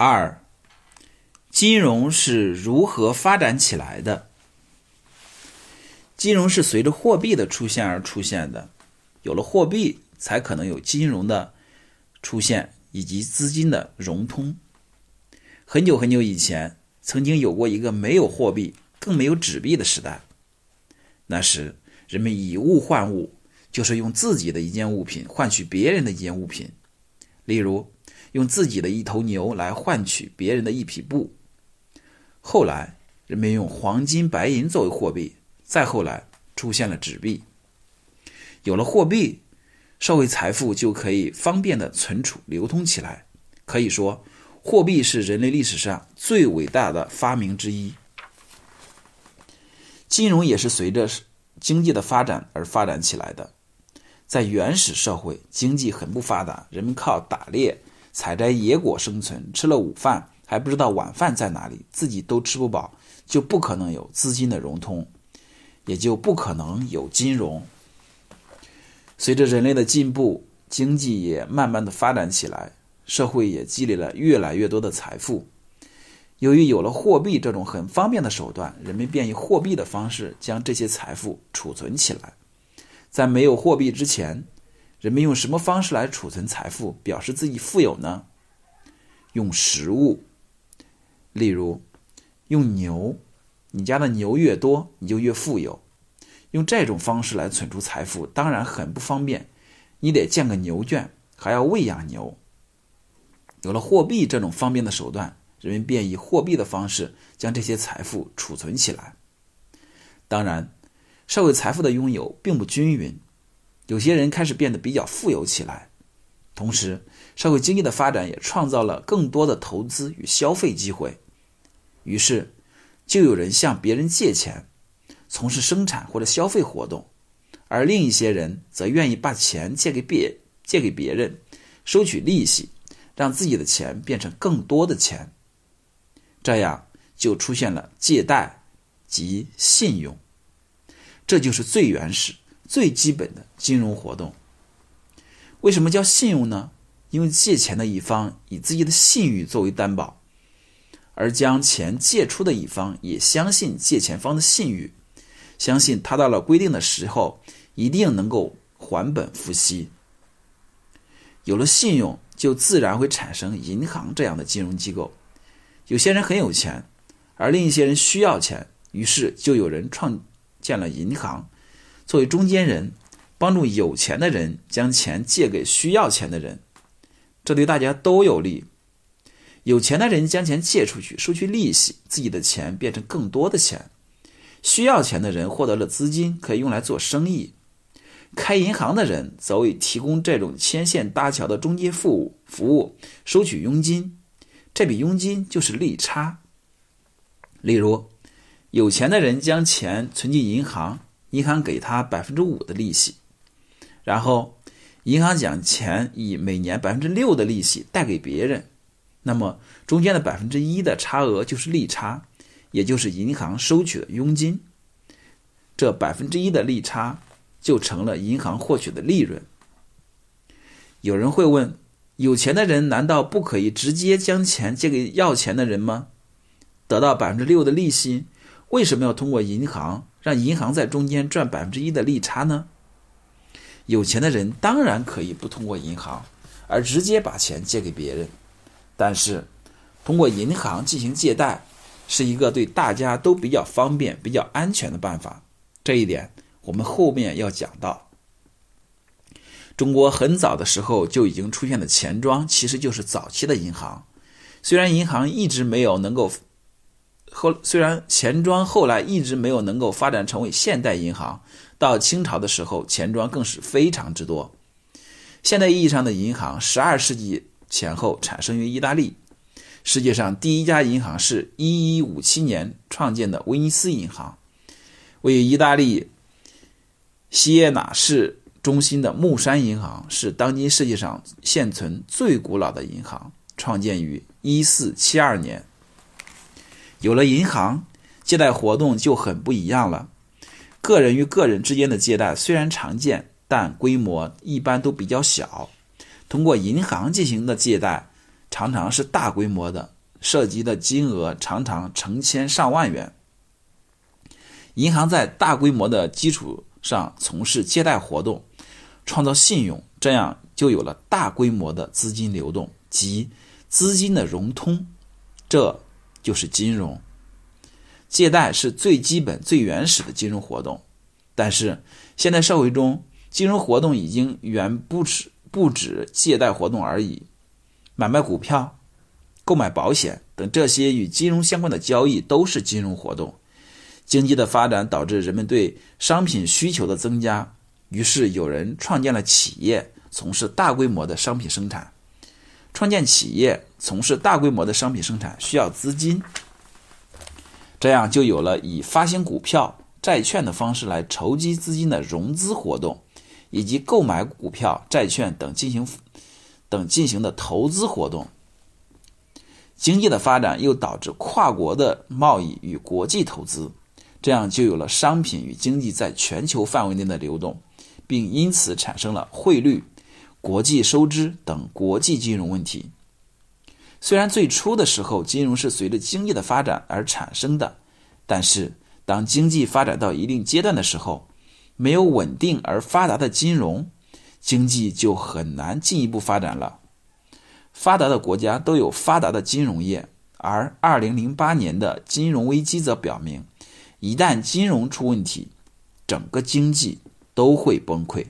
二、金融是如何发展起来的？金融是随着货币的出现而出现的，有了货币，才可能有金融的出现以及资金的融通。很久很久以前，曾经有过一个没有货币、更没有纸币的时代。那时，人们以物换物，就是用自己的一件物品换取别人的一件物品。例如，用自己的一头牛来换取别人的一匹布。后来，人们用黄金、白银作为货币。再后来出现了纸币，有了货币，社会财富就可以方便的存储流通起来。可以说，货币是人类历史上最伟大的发明之一。金融也是随着经济的发展而发展起来的。在原始社会，经济很不发达，人们靠打猎、采摘野果生存，吃了午饭还不知道晚饭在哪里，自己都吃不饱，就不可能有资金的融通。也就不可能有金融。随着人类的进步，经济也慢慢的发展起来，社会也积累了越来越多的财富。由于有了货币这种很方便的手段，人们便以货币的方式将这些财富储存起来。在没有货币之前，人们用什么方式来储存财富，表示自己富有呢？用食物，例如用牛。你家的牛越多，你就越富有。用这种方式来存储财富，当然很不方便。你得建个牛圈，还要喂养牛。有了货币这种方便的手段，人们便以货币的方式将这些财富储存起来。当然，社会财富的拥有并不均匀，有些人开始变得比较富有起来。同时，社会经济的发展也创造了更多的投资与消费机会，于是。就有人向别人借钱，从事生产或者消费活动，而另一些人则愿意把钱借给别借给别人，收取利息，让自己的钱变成更多的钱。这样就出现了借贷及信用，这就是最原始、最基本的金融活动。为什么叫信用呢？因为借钱的一方以自己的信誉作为担保。而将钱借出的一方也相信借钱方的信誉，相信他到了规定的时候一定能够还本付息。有了信用，就自然会产生银行这样的金融机构。有些人很有钱，而另一些人需要钱，于是就有人创建了银行，作为中间人，帮助有钱的人将钱借给需要钱的人，这对大家都有利。有钱的人将钱借出去，收取利息，自己的钱变成更多的钱；需要钱的人获得了资金，可以用来做生意。开银行的人则为提供这种牵线搭桥的中介服务服务，收取佣金。这笔佣金就是利差。例如，有钱的人将钱存进银行，银行给他百分之五的利息，然后银行将钱以每年百分之六的利息贷给别人。那么中间的百分之一的差额就是利差，也就是银行收取的佣金。这百分之一的利差就成了银行获取的利润。有人会问：有钱的人难道不可以直接将钱借给要钱的人吗？得到百分之六的利息，为什么要通过银行让银行在中间赚百分之一的利差呢？有钱的人当然可以不通过银行，而直接把钱借给别人。但是，通过银行进行借贷，是一个对大家都比较方便、比较安全的办法。这一点我们后面要讲到。中国很早的时候就已经出现的钱庄，其实就是早期的银行。虽然银行一直没有能够后，虽然钱庄后来一直没有能够发展成为现代银行，到清朝的时候，钱庄更是非常之多。现代意义上的银行，十二世纪。前后产生于意大利。世界上第一家银行是1157年创建的威尼斯银行，位于意大利锡耶纳市中心的木山银行是当今世界上现存最古老的银行，创建于1472年。有了银行，借贷活动就很不一样了。个人与个人之间的借贷虽然常见，但规模一般都比较小。通过银行进行的借贷，常常是大规模的，涉及的金额常常成千上万元。银行在大规模的基础上从事借贷活动，创造信用，这样就有了大规模的资金流动及资金的融通，这就是金融。借贷是最基本、最原始的金融活动，但是现代社会中，金融活动已经远不止不止借贷活动而已。买卖股票、购买保险等这些与金融相关的交易都是金融活动。经济的发展导致人们对商品需求的增加，于是有人创建了企业，从事大规模的商品生产。创建企业、从事大规模的商品生产需要资金。这样就有了以发行股票、债券的方式来筹集资金的融资活动，以及购买股票、债券等进行等进行的投资活动。经济的发展又导致跨国的贸易与国际投资，这样就有了商品与经济在全球范围内的流动，并因此产生了汇率、国际收支等国际金融问题。虽然最初的时候，金融是随着经济的发展而产生的，但是当经济发展到一定阶段的时候，没有稳定而发达的金融，经济就很难进一步发展了。发达的国家都有发达的金融业，而2008年的金融危机则表明，一旦金融出问题，整个经济都会崩溃。